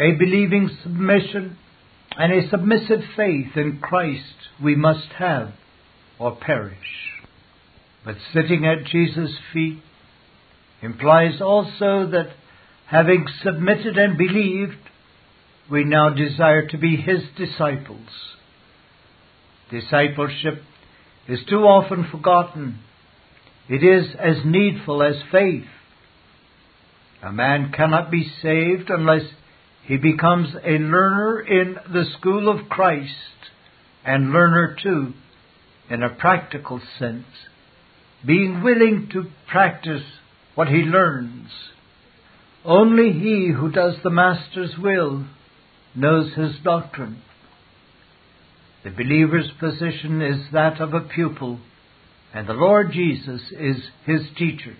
A believing submission and a submissive faith in Christ we must have or perish. But sitting at Jesus' feet implies also that having submitted and believed, we now desire to be His disciples. Discipleship is too often forgotten. It is as needful as faith. A man cannot be saved unless he becomes a learner in the school of Christ and learner too in a practical sense, being willing to practice what he learns. Only he who does the Master's will knows his doctrine. The believer's position is that of a pupil, and the Lord Jesus is his teacher.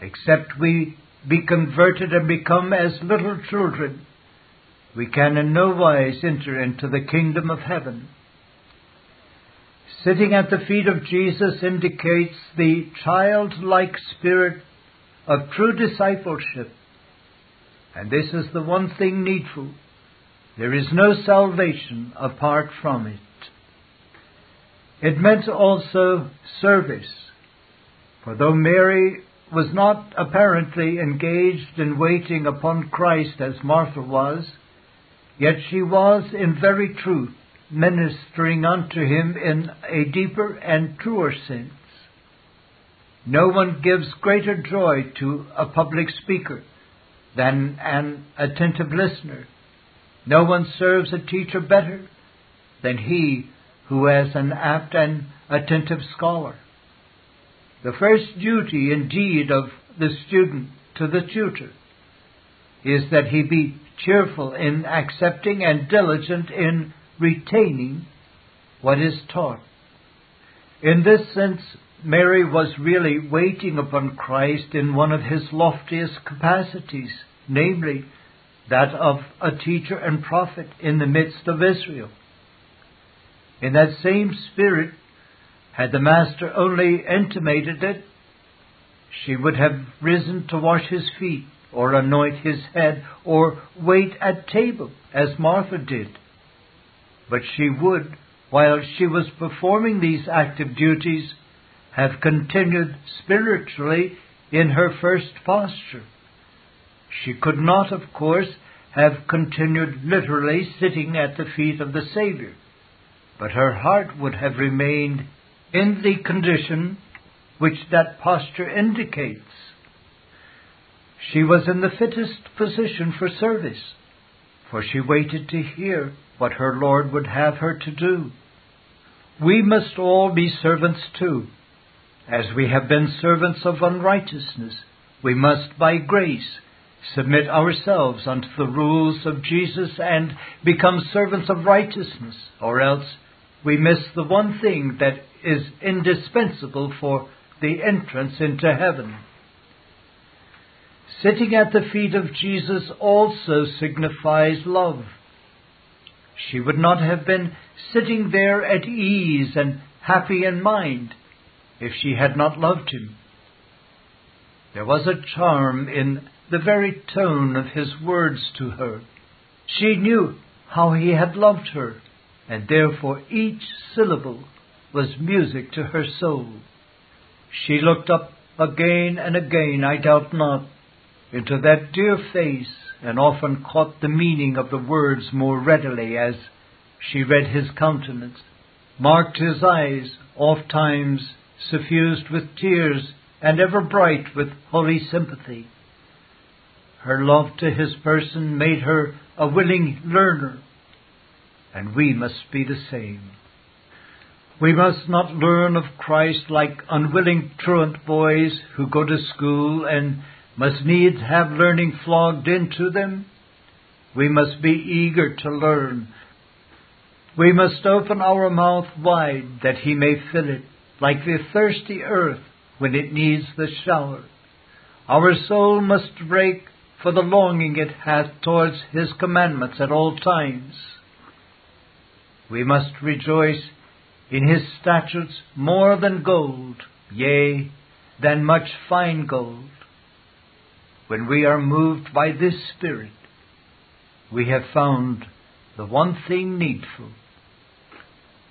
Except we be converted and become as little children, we can in no wise enter into the kingdom of heaven. Sitting at the feet of Jesus indicates the childlike spirit of true discipleship. And this is the one thing needful. There is no salvation apart from it. It meant also service. For though Mary was not apparently engaged in waiting upon Christ as Martha was, yet she was in very truth ministering unto him in a deeper and truer sense. No one gives greater joy to a public speaker than an attentive listener. No one serves a teacher better than he who is an apt and attentive scholar. The first duty, indeed, of the student to the tutor is that he be cheerful in accepting and diligent in retaining what is taught. In this sense, Mary was really waiting upon Christ in one of his loftiest capacities, namely that of a teacher and prophet in the midst of Israel. In that same spirit, had the Master only intimated it, she would have risen to wash his feet, or anoint his head, or wait at table, as Martha did. But she would, while she was performing these active duties, have continued spiritually in her first posture. She could not, of course, have continued literally sitting at the feet of the Savior, but her heart would have remained in the condition which that posture indicates. She was in the fittest position for service, for she waited to hear what her Lord would have her to do. We must all be servants too. As we have been servants of unrighteousness, we must by grace submit ourselves unto the rules of Jesus and become servants of righteousness, or else we miss the one thing that is indispensable for the entrance into heaven. Sitting at the feet of Jesus also signifies love. She would not have been sitting there at ease and happy in mind if she had not loved him. There was a charm in the very tone of his words to her. She knew how he had loved her, and therefore each syllable was music to her soul. She looked up again and again, I doubt not, into that dear face, and often caught the meaning of the words more readily as she read his countenance, marked his eyes, oft times suffused with tears, and ever bright with holy sympathy. Her love to his person made her a willing learner, and we must be the same. We must not learn of Christ like unwilling truant boys who go to school and must needs have learning flogged into them. We must be eager to learn. We must open our mouth wide that he may fill it, like the thirsty earth when it needs the shower. Our soul must break for the longing it hath towards his commandments at all times. We must rejoice in his statutes more than gold, yea, than much fine gold. When we are moved by this Spirit, we have found the one thing needful.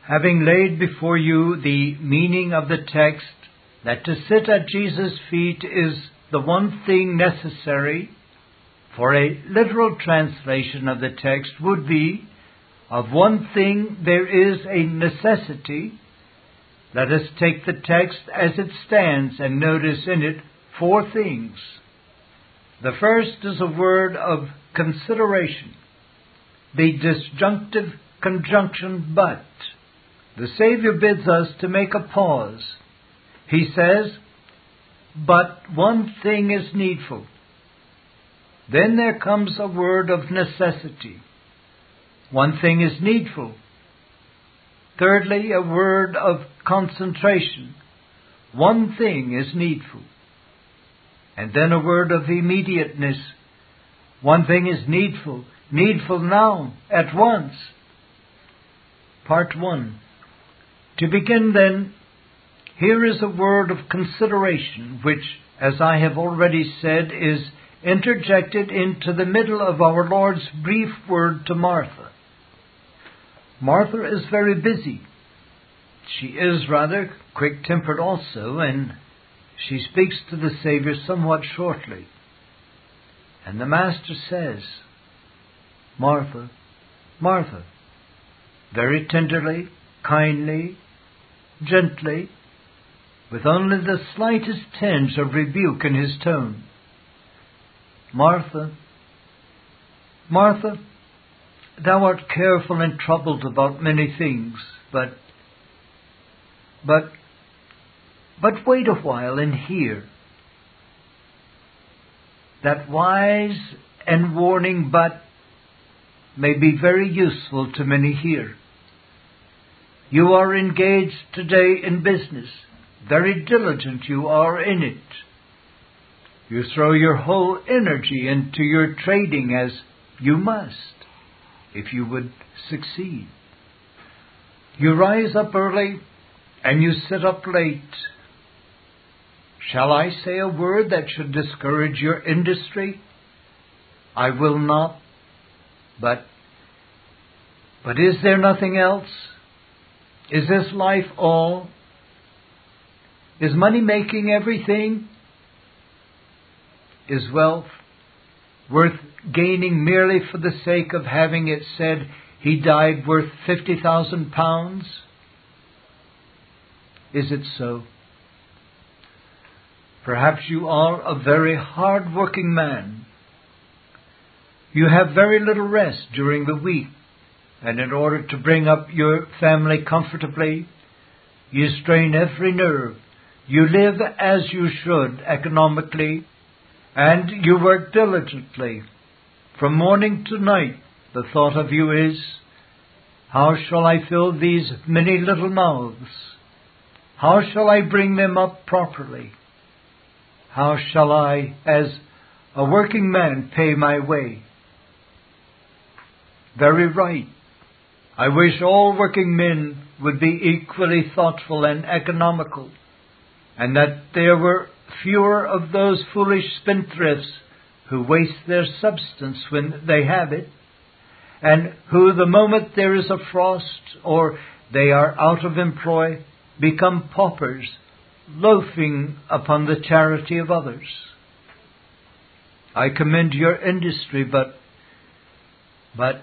Having laid before you the meaning of the text, that to sit at Jesus' feet is the one thing necessary, for a literal translation of the text would be, of one thing there is a necessity. Let us take the text as it stands and notice in it four things. The first is a word of consideration, the disjunctive conjunction but. The Savior bids us to make a pause. He says, But one thing is needful. Then there comes a word of necessity. One thing is needful. Thirdly, a word of concentration. One thing is needful. And then a word of immediateness. One thing is needful. Needful now, at once. Part 1. To begin then, here is a word of consideration which, as I have already said, is interjected into the middle of our Lord's brief word to Martha. Martha is very busy. She is rather quick tempered also, and she speaks to the Savior somewhat shortly. And the Master says, Martha, Martha, very tenderly, kindly, gently, with only the slightest tinge of rebuke in his tone. Martha, Martha, thou art careful and troubled about many things, but, but, but wait a while and hear. That wise and warning but may be very useful to many here. You are engaged today in business. Very diligent you are in it. You throw your whole energy into your trading as you must if you would succeed. You rise up early and you sit up late. Shall I say a word that should discourage your industry? I will not. But, but is there nothing else? Is this life all? Is money making everything? Is wealth worth gaining merely for the sake of having it said he died worth fifty thousand pounds? Is it so? Perhaps you are a very hard working man. You have very little rest during the week and in order to bring up your family comfortably, you strain every nerve. You live as you should economically, and you work diligently. From morning to night, the thought of you is, How shall I fill these many little mouths? How shall I bring them up properly? How shall I, as a working man, pay my way? Very right. I wish all working men would be equally thoughtful and economical, and that there were fewer of those foolish spendthrifts who waste their substance when they have it, and who, the moment there is a frost or they are out of employ, become paupers, loafing upon the charity of others. I commend your industry, but, but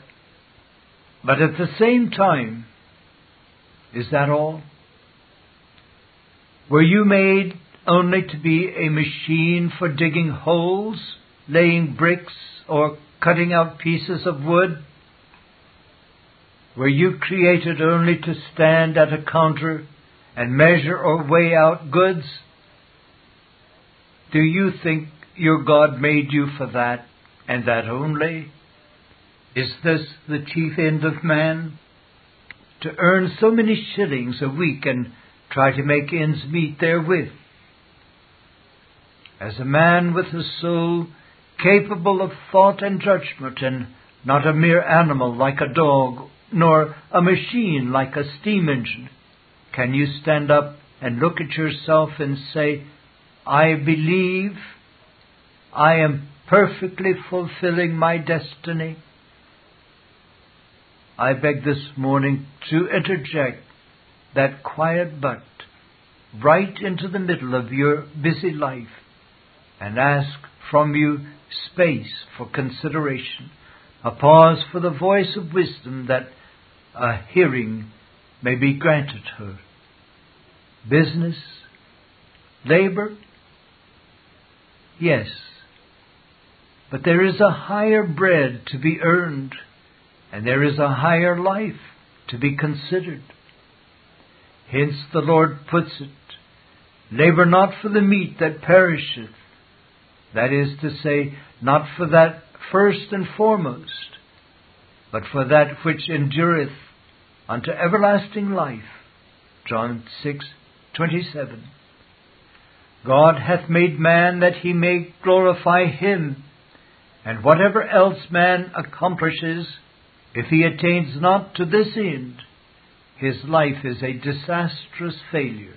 but at the same time, is that all? Were you made only to be a machine for digging holes, laying bricks, or cutting out pieces of wood? Were you created only to stand at a counter and measure or weigh out goods? Do you think your God made you for that and that only? Is this the chief end of man? To earn so many shillings a week and try to make ends meet therewith? As a man with a soul capable of thought and judgment, and not a mere animal like a dog, nor a machine like a steam engine, can you stand up and look at yourself and say, I believe I am perfectly fulfilling my destiny? I beg this morning to interject that quiet but right into the middle of your busy life and ask from you space for consideration, a pause for the voice of wisdom that a hearing may be granted her. Business, labor, yes, but there is a higher bread to be earned, and there is a higher life to be considered. Hence the Lord puts it, Labor not for the meat that perisheth, that is to say, not for that first and foremost, but for that which endureth unto everlasting life. John 6:27. God hath made man that he may glorify him, and whatever else man accomplishes, if he attains not to this end, his life is a disastrous failure.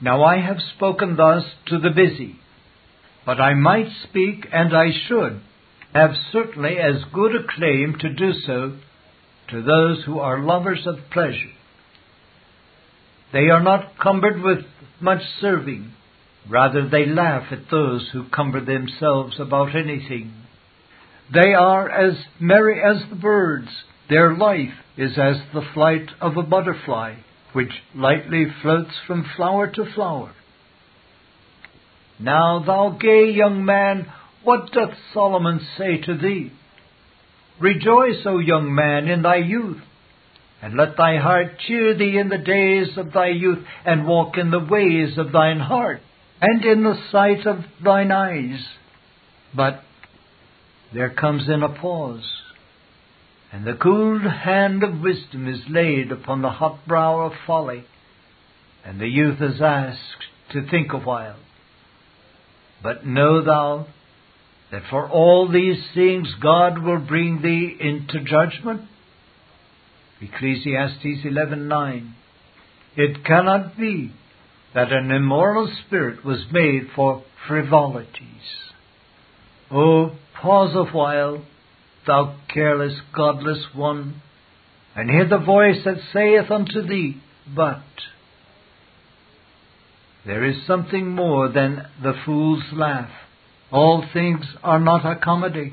Now I have spoken thus to the busy, but I might speak, and I should, have certainly as good a claim to do so to those who are lovers of pleasure. They are not cumbered with much serving, rather they laugh at those who cumber themselves about anything. They are as merry as the birds, their life is as the flight of a butterfly which lightly floats from flower to flower. Now, thou gay young man, what doth Solomon say to thee? Rejoice, O young man, in thy youth, and let thy heart cheer thee in the days of thy youth, and walk in the ways of thine heart, and in the sight of thine eyes. But there comes in a pause and the cool hand of wisdom is laid upon the hot brow of folly, and the youth is asked to think a while. But know thou that for all these things God will bring thee into judgment? Ecclesiastes 11:9. It cannot be that an immoral spirit was made for frivolities. Oh, pause a while thou careless, godless one, and hear the voice that saith unto thee, But there is something more than the fool's laugh. All things are not a comedy.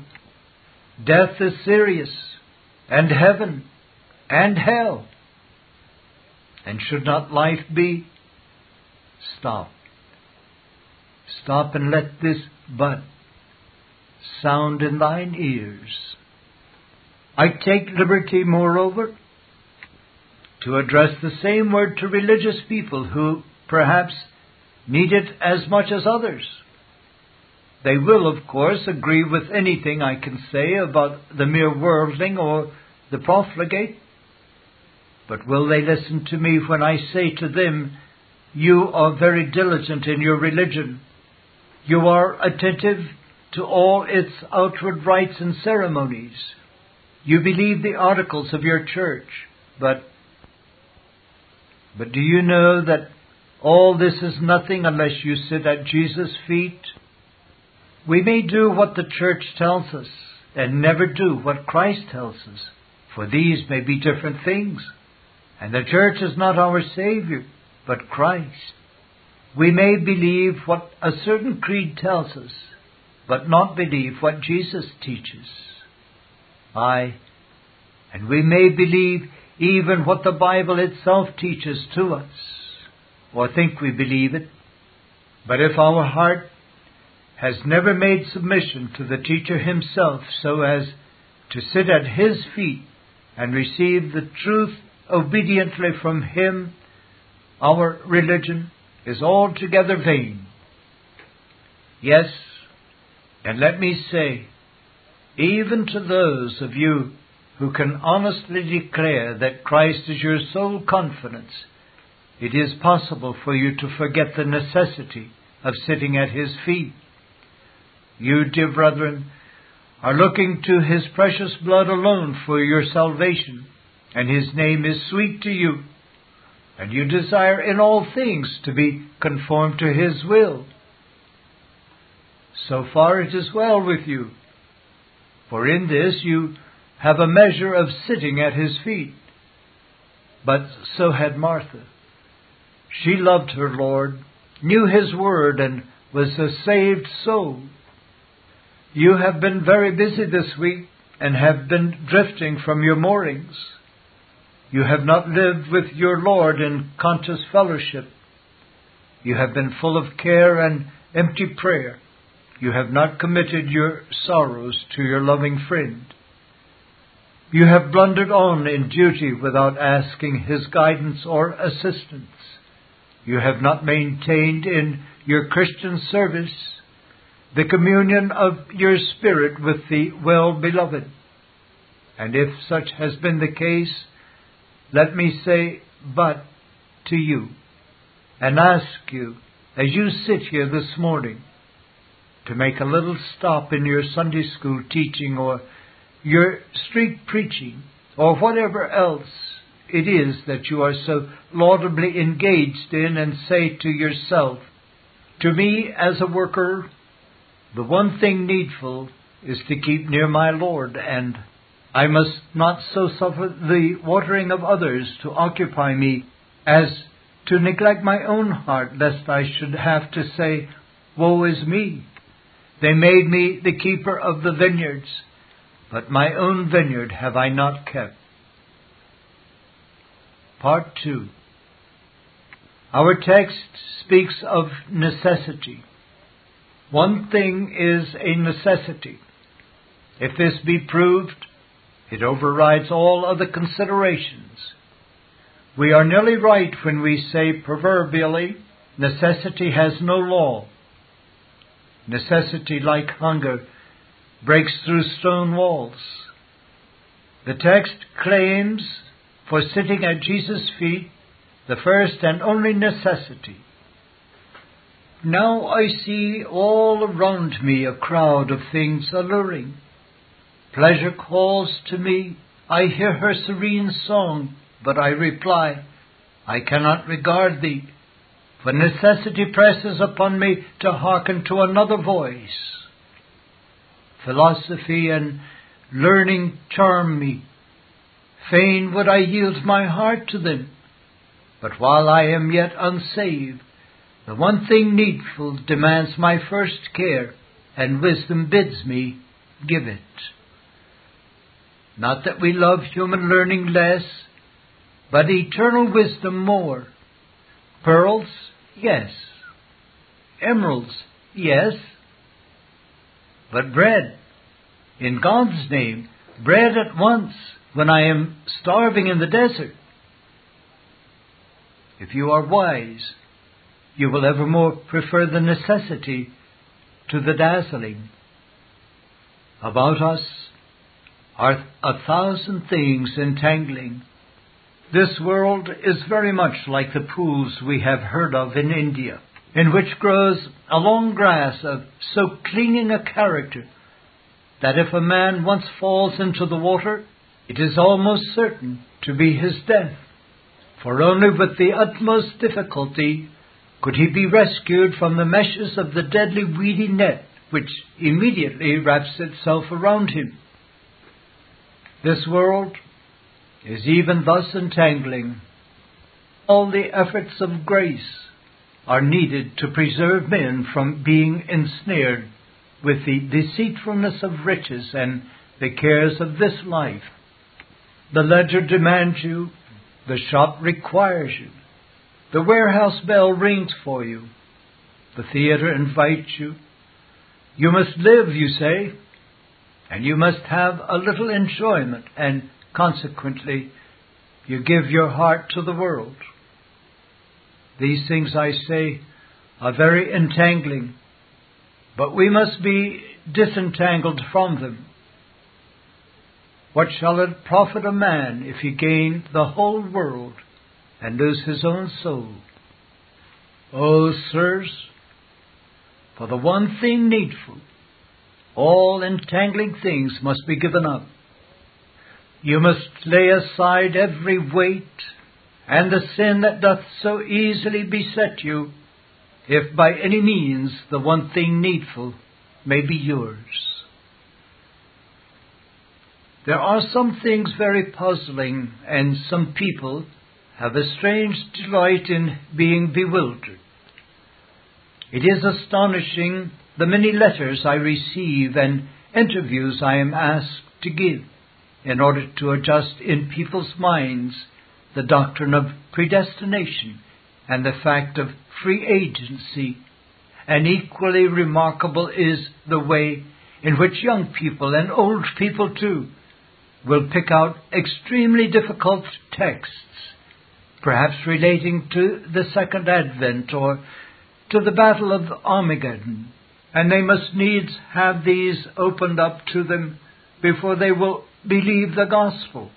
Death is serious, and heaven, and hell. And should not life be? Stop. Stop and let this but sound in thine ears. I take liberty, moreover, to address the same word to religious people who perhaps need it as much as others. They will, of course, agree with anything I can say about the mere worldling or the profligate. But will they listen to me when I say to them, You are very diligent in your religion. You are attentive to all its outward rites and ceremonies. You believe the articles of your church, but but do you know that all this is nothing unless you sit at Jesus' feet? We may do what the church tells us and never do what Christ tells us, for these may be different things. And the church is not our Savior, but Christ. We may believe what a certain creed tells us, but not believe what Jesus teaches. Aye, and we may believe even what the Bible itself teaches to us, or think we believe it. But if our heart has never made submission to the teacher himself so as to sit at his feet and receive the truth obediently from him, our religion is altogether vain. Yes, and let me say, even to those of you who can honestly declare that Christ is your sole confidence, it is possible for you to forget the necessity of sitting at His feet. You, dear brethren, are looking to His precious blood alone for your salvation, and His name is sweet to you, and you desire in all things to be conformed to His will. So far it is well with you, for in this you have a measure of sitting at his feet. But so had Martha. She loved her Lord, knew his word, and was a saved soul. You have been very busy this week and have been drifting from your moorings. You have not lived with your Lord in conscious fellowship. You have been full of care and empty prayer. You have not committed your sorrows to your loving friend. You have blundered on in duty without asking his guidance or assistance. You have not maintained in your Christian service the communion of your spirit with the well beloved. And if such has been the case, let me say but to you and ask you, as you sit here this morning, to make a little stop in your Sunday school teaching or your street preaching or whatever else it is that you are so laudably engaged in and say to yourself, To me as a worker, the one thing needful is to keep near my Lord, and I must not so suffer the watering of others to occupy me as to neglect my own heart, lest I should have to say, Woe is me! They made me the keeper of the vineyards, but my own vineyard have I not kept. Part 2 Our text speaks of necessity. One thing is a necessity. If this be proved, it overrides all other considerations. We are nearly right when we say proverbially, necessity has no law. Necessity, like hunger, breaks through stone walls. The text claims for sitting at Jesus' feet the first and only necessity. Now I see all around me a crowd of things alluring. Pleasure calls to me, I hear her serene song, but I reply, I cannot regard thee. For necessity presses upon me to hearken to another voice. Philosophy and learning charm me. Fain would I yield my heart to them. But while I am yet unsaved, the one thing needful demands my first care, and wisdom bids me give it. Not that we love human learning less, but eternal wisdom more. Pearls Yes. Emeralds? Yes. But bread, in God's name, bread at once when I am starving in the desert. If you are wise, you will evermore prefer the necessity to the dazzling. About us are a thousand things entangling this world is very much like the pools we have heard of in India, in which grows a long grass of so clinging a character that if a man once falls into the water, it is almost certain to be his death. For only with the utmost difficulty could he be rescued from the meshes of the deadly weedy net which immediately wraps itself around him. This world is even thus entangling. All the efforts of grace are needed to preserve men from being ensnared with the deceitfulness of riches and the cares of this life. The ledger demands you, the shop requires you, the warehouse bell rings for you, the theater invites you. You must live, you say, and you must have a little enjoyment and Consequently, you give your heart to the world. These things, I say, are very entangling, but we must be disentangled from them. What shall it profit a man if he gain the whole world and lose his own soul? Oh, sirs, for the one thing needful, all entangling things must be given up. You must lay aside every weight and the sin that doth so easily beset you, if by any means the one thing needful may be yours. There are some things very puzzling, and some people have a strange delight in being bewildered. It is astonishing the many letters I receive and interviews I am asked to give in order to adjust in people's minds the doctrine of predestination and the fact of free agency. And equally remarkable is the way in which young people and old people too will pick out extremely difficult texts, perhaps relating to the Second Advent or to the Battle of Armageddon, and they must needs have these opened up to them before they will believe the gospel.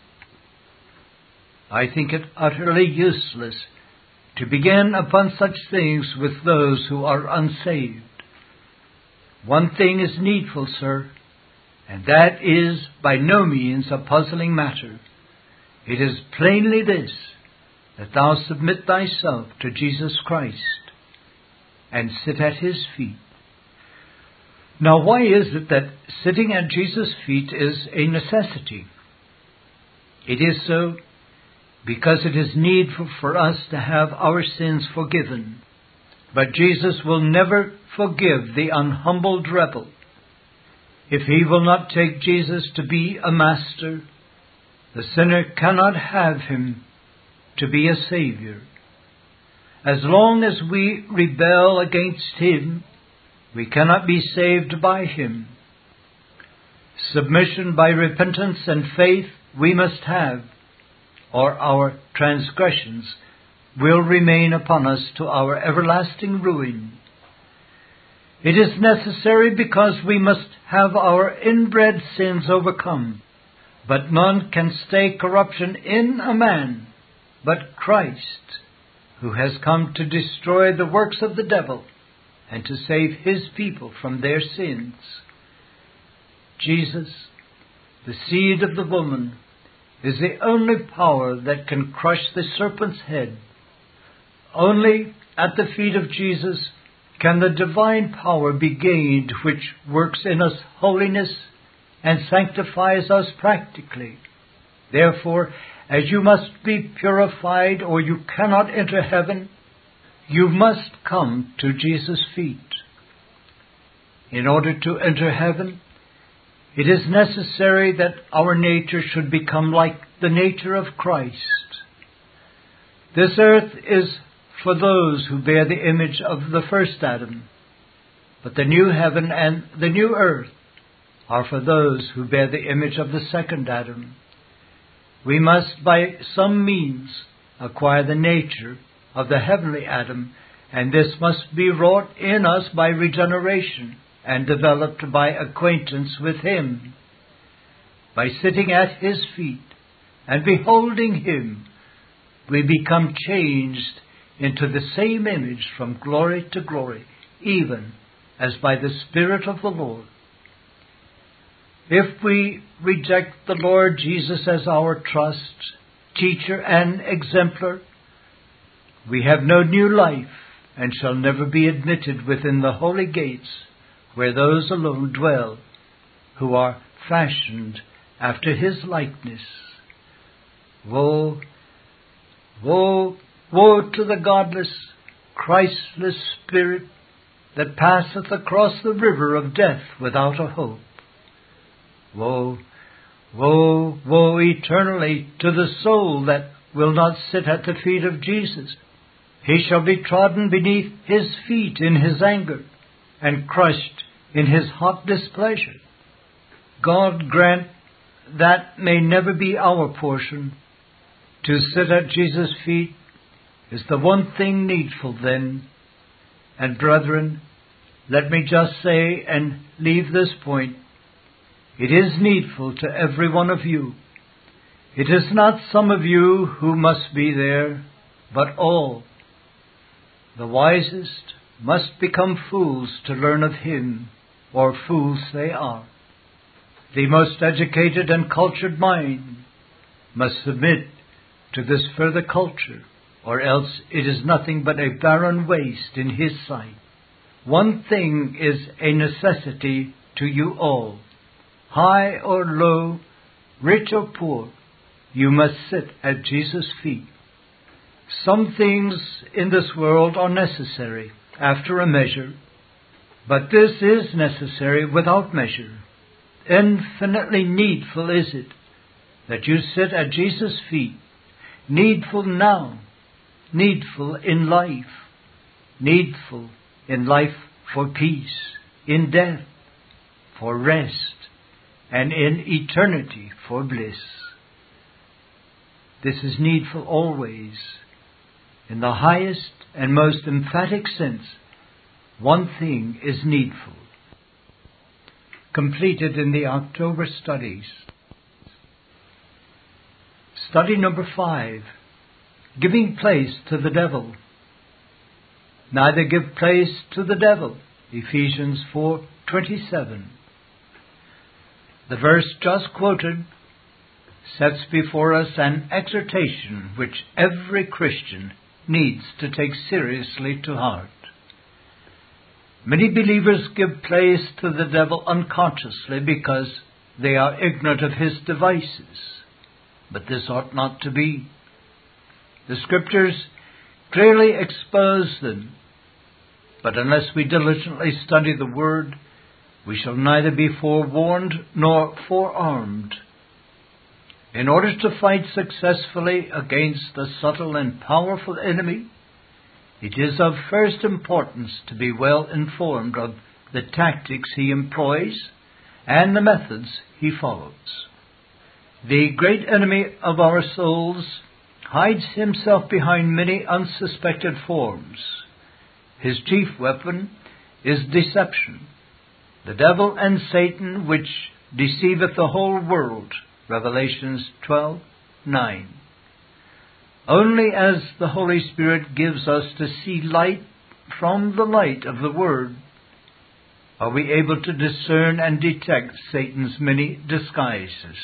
I think it utterly useless to begin upon such things with those who are unsaved. One thing is needful, sir, and that is by no means a puzzling matter. It is plainly this, that thou submit thyself to Jesus Christ and sit at his feet. Now, why is it that sitting at Jesus' feet is a necessity? It is so because it is needful for us to have our sins forgiven. But Jesus will never forgive the unhumbled rebel. If he will not take Jesus to be a master, the sinner cannot have him to be a Savior. As long as we rebel against him, we cannot be saved by him. Submission by repentance and faith we must have, or our transgressions will remain upon us to our everlasting ruin. It is necessary because we must have our inbred sins overcome. But none can stay corruption in a man but Christ, who has come to destroy the works of the devil and to save his people from their sins. Jesus, the seed of the woman, is the only power that can crush the serpent's head. Only at the feet of Jesus can the divine power be gained which works in us holiness and sanctifies us practically. Therefore, as you must be purified or you cannot enter heaven, you must come to Jesus' feet. In order to enter heaven, it is necessary that our nature should become like the nature of Christ. This earth is for those who bear the image of the first Adam, but the new heaven and the new earth are for those who bear the image of the second Adam. We must by some means acquire the nature of the heavenly Adam, and this must be wrought in us by regeneration and developed by acquaintance with Him. By sitting at His feet and beholding Him, we become changed into the same image from glory to glory, even as by the Spirit of the Lord. If we reject the Lord Jesus as our trust, teacher, and exemplar, we have no new life and shall never be admitted within the holy gates where those alone dwell who are fashioned after his likeness. Woe, woe, woe to the godless, Christless spirit that passeth across the river of death without a hope. Woe, woe, woe eternally to the soul that will not sit at the feet of Jesus. He shall be trodden beneath his feet in his anger and crushed in his hot displeasure. God grant that may never be our portion. To sit at Jesus' feet is the one thing needful then. And brethren, let me just say and leave this point. It is needful to every one of you. It is not some of you who must be there, but all. The wisest must become fools to learn of Him or fools they are. The most educated and cultured mind must submit to this further culture, or else it is nothing but a barren waste in his sight. One thing is a necessity to you all. High or low, rich or poor, you must sit at Jesus' feet. Some things in this world are necessary after a measure, but this is necessary without measure. Infinitely needful is it that you sit at Jesus' feet, needful now, needful in life, needful in life for peace, in death for rest, and in eternity for bliss. This is needful always. In the highest and most emphatic sense, one thing is needful. Completed in the October studies. Study number five Giving place to the devil. Neither give place to the devil. Ephesians 4:27. The verse just quoted sets before us an exhortation which every Christian needs to take seriously to heart. Many believers give place to the devil unconsciously because they are ignorant of his devices. But this ought not to be. The Scriptures clearly expose them, but unless we diligently study the Word, we shall neither be forewarned nor forearmed. In order to fight successfully against the subtle and powerful enemy, it is of first importance to be well informed of the tactics he employs and the methods he follows. The great enemy of our souls hides himself behind many unsuspected forms. His chief weapon is deception the devil and Satan which deceiveth the whole world. Revelations 12:9. Only as the Holy Spirit gives us to see light from the light of the Word are we able to discern and detect Satan's many disguises.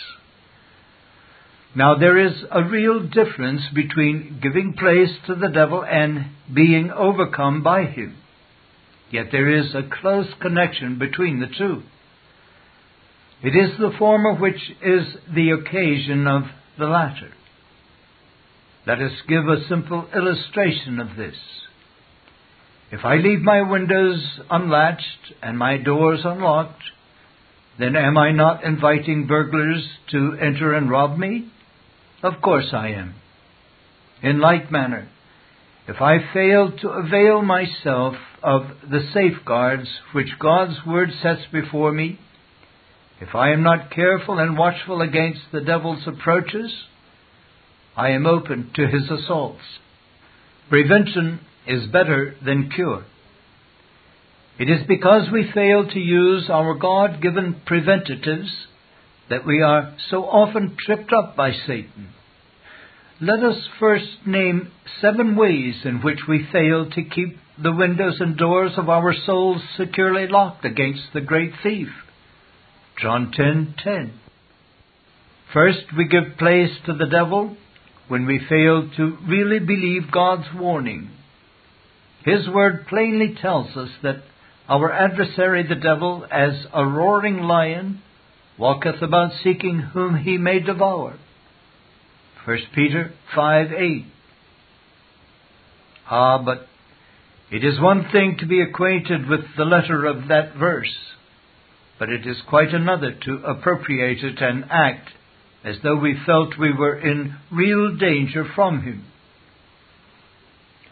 Now there is a real difference between giving place to the devil and being overcome by him. Yet there is a close connection between the two. It is the former which is the occasion of the latter. Let us give a simple illustration of this. If I leave my windows unlatched and my doors unlocked, then am I not inviting burglars to enter and rob me? Of course I am. In like manner, if I fail to avail myself of the safeguards which God's Word sets before me, if I am not careful and watchful against the devil's approaches, I am open to his assaults. Prevention is better than cure. It is because we fail to use our God given preventatives that we are so often tripped up by Satan. Let us first name seven ways in which we fail to keep the windows and doors of our souls securely locked against the great thief. John 10:10. First, we give place to the devil when we fail to really believe God's warning. His word plainly tells us that our adversary the devil, as a roaring lion, walketh about seeking whom he may devour. 1 Peter 5 8. Ah, but it is one thing to be acquainted with the letter of that verse, but it is quite another to appropriate it and act as though we felt we were in real danger from him.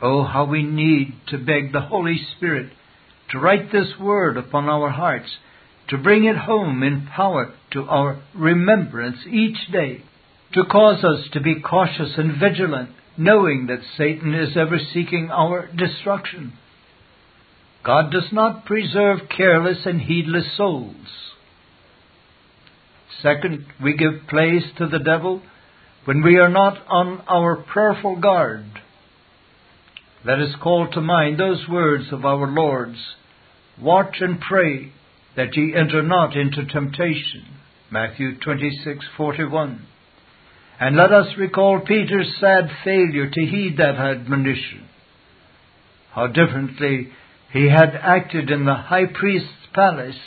Oh, how we need to beg the Holy Spirit to write this word upon our hearts, to bring it home in power to our remembrance each day, to cause us to be cautious and vigilant knowing that Satan is ever seeking our destruction. God does not preserve careless and heedless souls. Second, we give place to the devil when we are not on our prayerful guard. Let us call to mind those words of our Lord's Watch and pray that ye enter not into temptation. Matthew 26:41. And let us recall Peter's sad failure to heed that admonition. How differently he had acted in the high priest's palace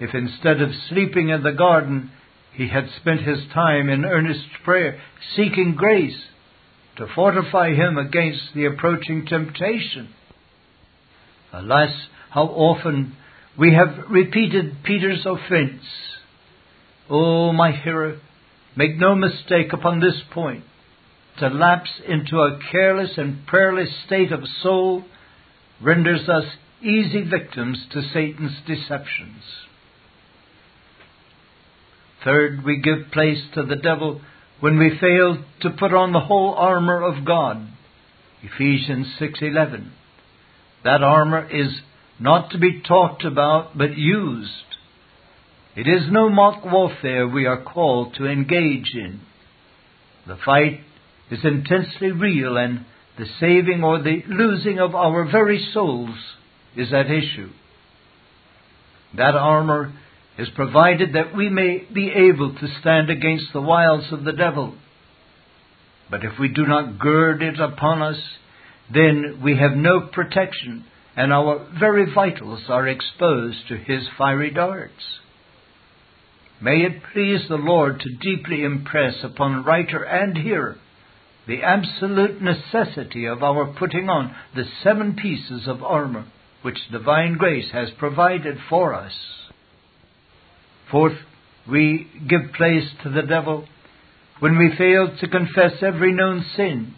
if instead of sleeping in the garden, he had spent his time in earnest prayer, seeking grace to fortify him against the approaching temptation. Alas, how often we have repeated Peter's offense. Oh, my hearer, make no mistake upon this point. To lapse into a careless and prayerless state of soul renders us easy victims to Satan's deceptions. Third, we give place to the devil when we fail to put on the whole armor of God. Ephesians 6:11. That armor is not to be talked about but used. It is no mock warfare we are called to engage in. The fight is intensely real and the saving or the losing of our very souls is at issue. That armor is provided that we may be able to stand against the wiles of the devil. But if we do not gird it upon us, then we have no protection, and our very vitals are exposed to his fiery darts. May it please the Lord to deeply impress upon writer and hearer the absolute necessity of our putting on the seven pieces of armor which divine grace has provided for us. Fourth, we give place to the devil when we fail to confess every known sin.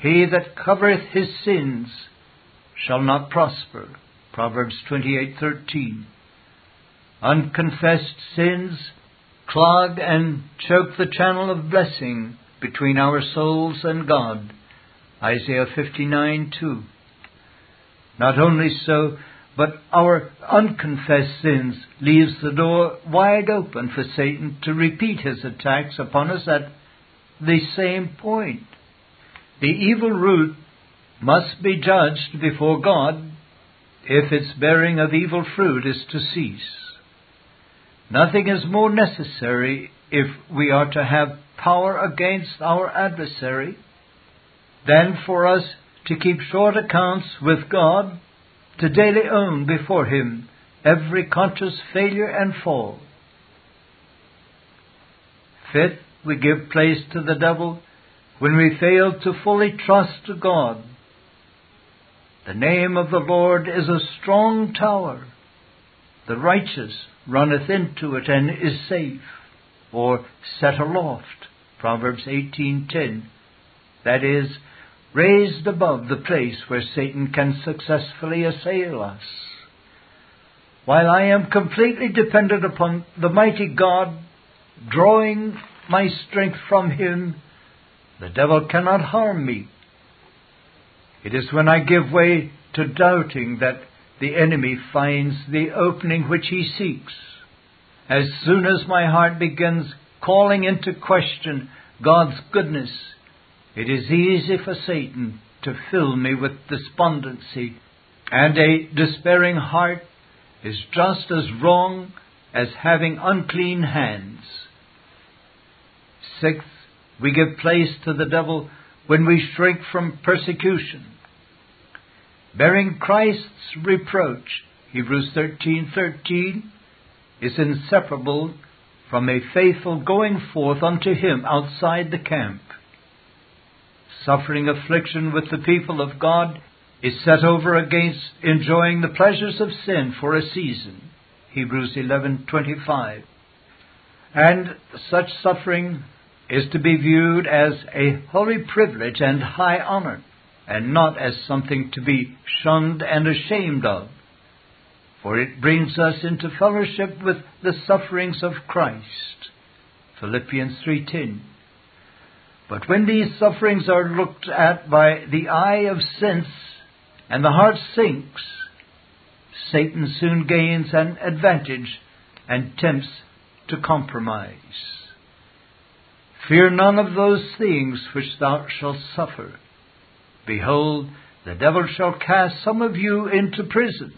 He that covereth his sins shall not prosper. Proverbs 28:13. Unconfessed sins clog and choke the channel of blessing between our souls and God. Isaiah 59:2. Not only so, but our unconfessed sins leaves the door wide open for Satan to repeat his attacks upon us at the same point. The evil root must be judged before God if its bearing of evil fruit is to cease. Nothing is more necessary if we are to have power against our adversary than for us to keep short accounts with God, to daily own before Him every conscious failure and fall. Fifth, we give place to the devil when we fail to fully trust to God. The name of the Lord is a strong tower. The righteous runneth into it and is safe, or set aloft. Proverbs 18:10. That is, raised above the place where Satan can successfully assail us. While I am completely dependent upon the mighty God, drawing my strength from Him, the devil cannot harm me. It is when I give way to doubting that the enemy finds the opening which he seeks. As soon as my heart begins calling into question God's goodness it is easy for Satan to fill me with despondency, and a despairing heart is just as wrong as having unclean hands. Sixth, we give place to the devil when we shrink from persecution. Bearing Christ's reproach, Hebrews 13:13, is inseparable from a faithful going forth unto him outside the camp suffering affliction with the people of God is set over against enjoying the pleasures of sin for a season. Hebrews 11:25. And such suffering is to be viewed as a holy privilege and high honor, and not as something to be shunned and ashamed of. For it brings us into fellowship with the sufferings of Christ. Philippians 3:10. But when these sufferings are looked at by the eye of sense and the heart sinks, Satan soon gains an advantage and tempts to compromise. Fear none of those things which thou shalt suffer. Behold, the devil shall cast some of you into prison.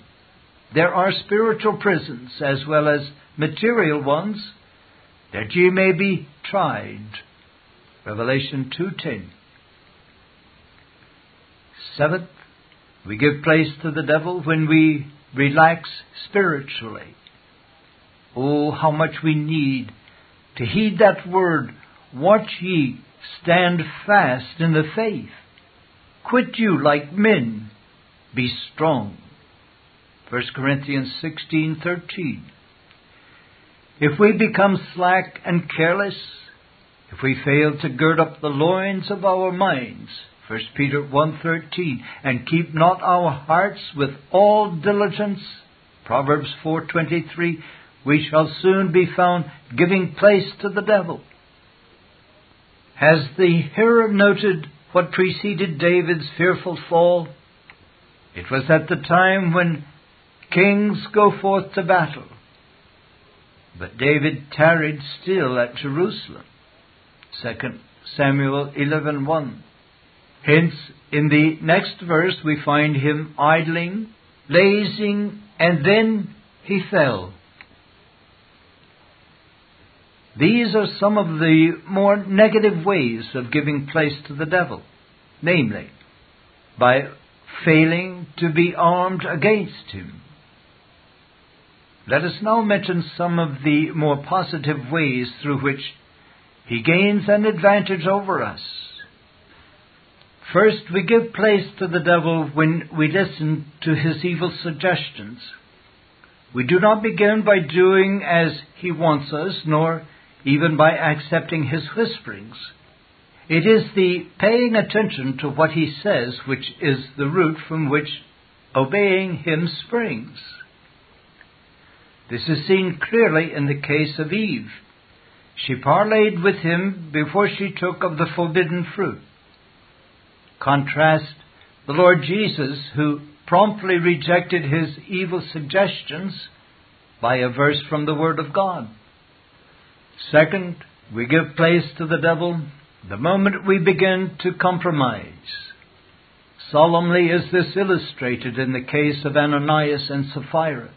There are spiritual prisons as well as material ones, that ye may be tried Revelation 2:10. Seventh, we give place to the devil when we relax spiritually. Oh, how much we need to heed that word, watch ye, stand fast in the faith. Quit you like men, be strong. 1 Corinthians 16:13. If we become slack and careless, if we fail to gird up the loins of our minds, 1 Peter 1:13, and keep not our hearts with all diligence, Proverbs 4:23, we shall soon be found giving place to the devil. Has the hearer noted what preceded David's fearful fall? It was at the time when kings go forth to battle. But David tarried still at Jerusalem. 2 Samuel 11:1. Hence, in the next verse we find him idling, lazing, and then he fell. These are some of the more negative ways of giving place to the devil, namely, by failing to be armed against him. Let us now mention some of the more positive ways through which he gains an advantage over us. First, we give place to the devil when we listen to his evil suggestions. We do not begin by doing as he wants us, nor even by accepting his whisperings. It is the paying attention to what he says which is the root from which obeying him springs. This is seen clearly in the case of Eve. She parleyed with him before she took of the forbidden fruit. Contrast the Lord Jesus, who promptly rejected his evil suggestions by a verse from the Word of God. Second, we give place to the devil the moment we begin to compromise. Solemnly is this illustrated in the case of Ananias and Sapphira.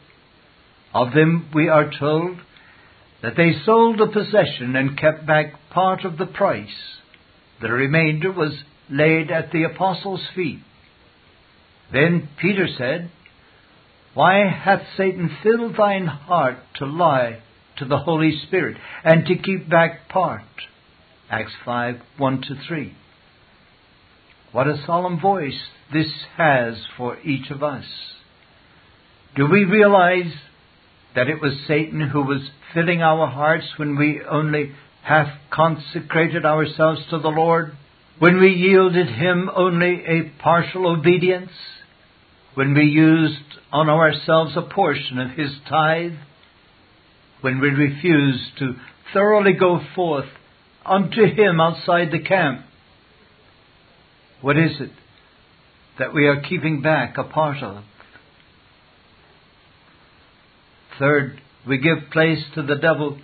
Of them we are told that they sold a possession and kept back part of the price. The remainder was laid at the apostles' feet. Then Peter said, Why hath Satan filled thine heart to lie to the Holy Spirit and to keep back part. Acts 5 1 to 3. What a solemn voice this has for each of us. Do we realize that it was Satan who was filling our hearts when we only half consecrated ourselves to the Lord? When we yielded Him only a partial obedience? When we used on ourselves a portion of His tithe? When we refuse to thoroughly go forth unto Him outside the camp? What is it that we are keeping back a part of? Third, we give place to the devil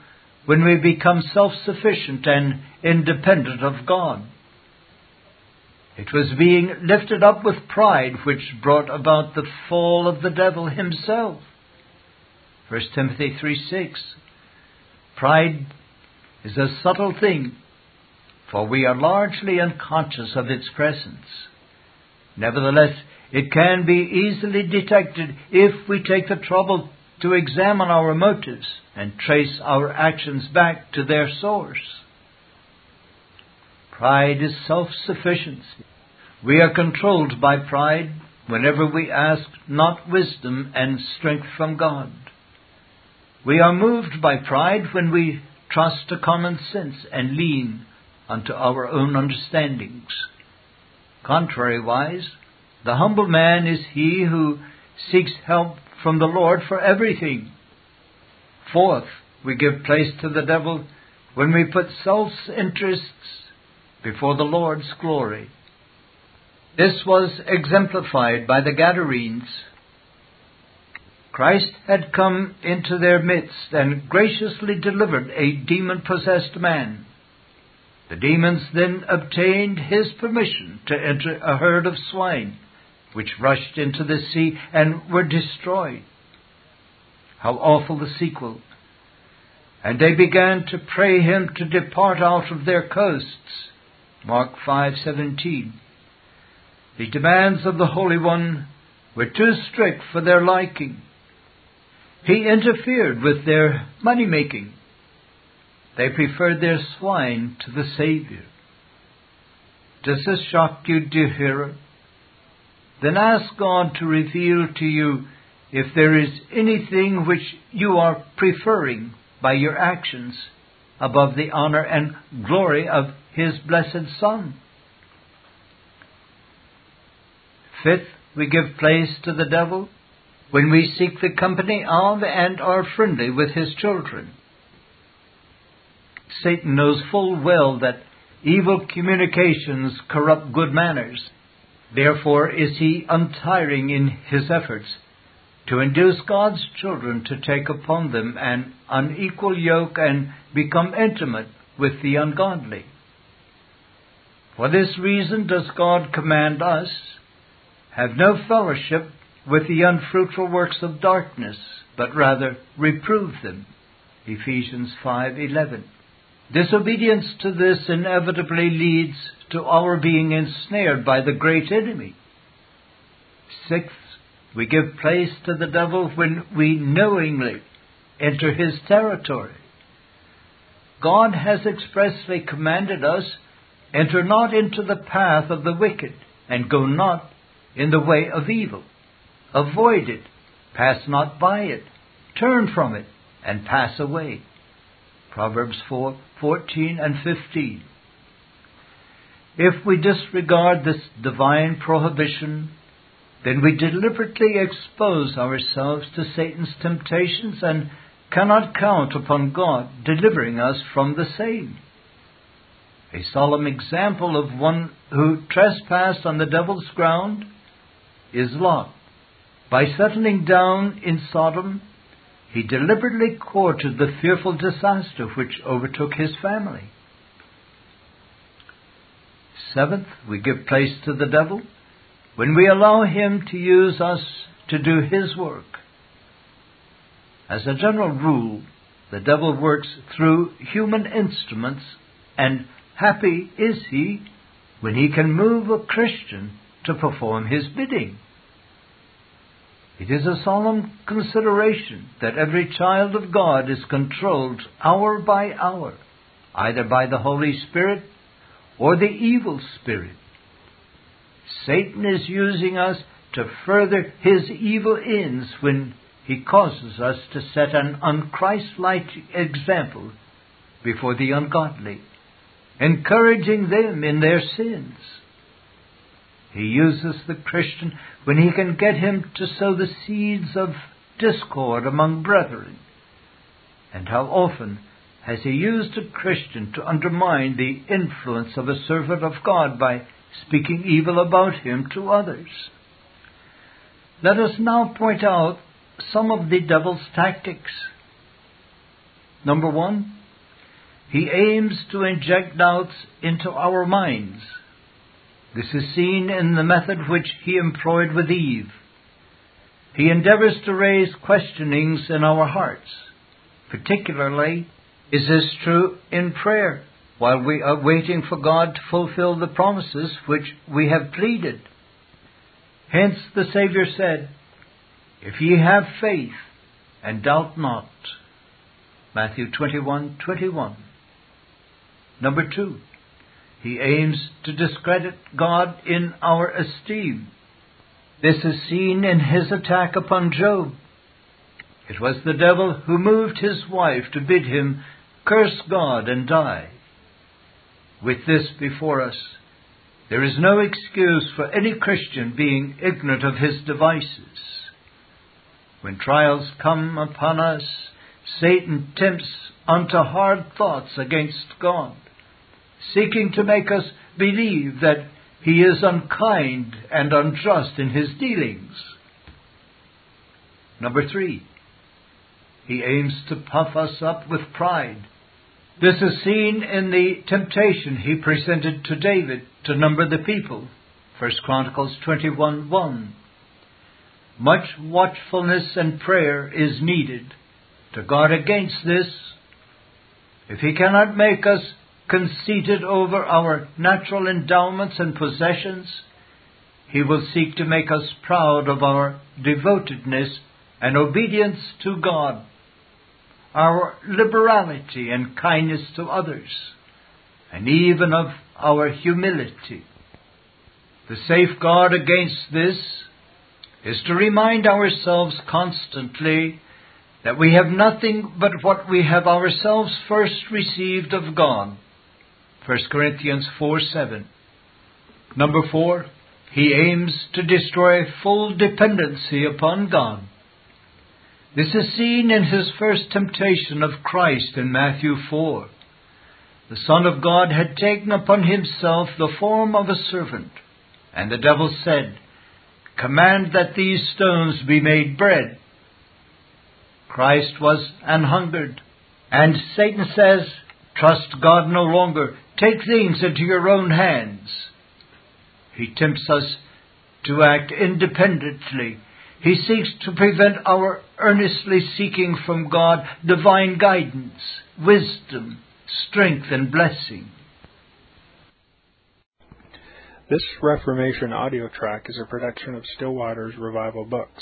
when we become self sufficient and independent of God. It was being lifted up with pride which brought about the fall of the devil himself. 1 Timothy 3 6. Pride is a subtle thing, for we are largely unconscious of its presence. Nevertheless, it can be easily detected if we take the trouble to examine our motives and trace our actions back to their source. Pride is self sufficiency. We are controlled by pride whenever we ask not wisdom and strength from God. We are moved by pride when we trust to common sense and lean unto our own understandings. Contrariwise, the humble man is he who seeks help from the Lord for everything. Fourth, we give place to the devil when we put self's interests before the Lord's glory. This was exemplified by the Gadarenes Christ had come into their midst and graciously delivered a demon possessed man. The demons then obtained his permission to enter a herd of swine, which rushed into the sea and were destroyed. How awful the sequel! And they began to pray him to depart out of their coasts. Mark 5:17. The demands of the Holy One were too strict for their liking. He interfered with their money making. They preferred their swine to the Savior. Does this shock you, dear hearer? Then ask God to reveal to you if there is anything which you are preferring by your actions above the honor and glory of His blessed Son. Fifth, we give place to the devil when we seek the company of and are friendly with his children. Satan knows full well that evil communications corrupt good manners. Therefore is he untiring in his efforts to induce God's children to take upon them an unequal yoke and become intimate with the ungodly. For this reason does God command us, have no fellowship with the unfruitful works of darkness, but rather reprove them. Ephesians 5:11. Disobedience to this inevitably leads to our being ensnared by the great enemy. Sixth, we give place to the devil when we knowingly enter his territory. God has expressly commanded us, enter not into the path of the wicked, and go not in the way of evil. Avoid it, pass not by it, turn from it, and pass away. Proverbs 4, 14 and 15. If we disregard this divine prohibition, then we deliberately expose ourselves to Satan's temptations and cannot count upon God delivering us from the same. A solemn example of one who trespassed on the devil's ground is Lot. By settling down in Sodom, he deliberately courted the fearful disaster which overtook his family. Seventh, we give place to the devil when we allow him to use us to do his work. As a general rule, the devil works through human instruments, and happy is he when he can move a Christian to perform his bidding. It is a solemn consideration that every child of God is controlled hour by hour, either by the Holy Spirit or the evil spirit. Satan is using us to further his evil ends when he causes us to set an unchristlike example before the ungodly, encouraging them in their sins. He uses the Christian when he can get him to sow the seeds of discord among brethren. And how often has he used a Christian to undermine the influence of a servant of God by speaking evil about him to others? Let us now point out some of the devil's tactics. Number one, he aims to inject doubts into our minds this is seen in the method which he employed with Eve. He endeavors to raise questionings in our hearts. Particularly, is this true in prayer while we are waiting for God to fulfill the promises which we have pleaded? Hence the Saviour said, If ye have faith and doubt not. Matthew 21, 21. Number two, he aims to discredit God in our esteem. This is seen in his attack upon Job. It was the devil who moved his wife to bid him curse God and die. With this before us, there is no excuse for any Christian being ignorant of his devices. When trials come upon us, Satan tempts unto hard thoughts against God seeking to make us believe that he is unkind and unjust in his dealings. Number three, he aims to puff us up with pride. This is seen in the temptation he presented to David to number the people. 1 Chronicles 21 1. Much watchfulness and prayer is needed to guard against this. If he cannot make us conceited over our natural endowments and possessions, he will seek to make us proud of our devotedness and obedience to God, our liberality and kindness to others, and even of our humility. The safeguard against this is to remind ourselves constantly that we have nothing but what we have ourselves first received of God. 1 Corinthians 4 7. Number 4. He aims to destroy full dependency upon God. This is seen in his first temptation of Christ in Matthew 4. The Son of God had taken upon himself the form of a servant, and the devil said, Command that these stones be made bread. Christ was an hungered, and Satan says, Trust God no longer, take things into your own hands. He tempts us to act independently. He seeks to prevent our earnestly seeking from God divine guidance, wisdom, strength, and blessing. This Reformation audio track is a production of Still Waters Revival Books.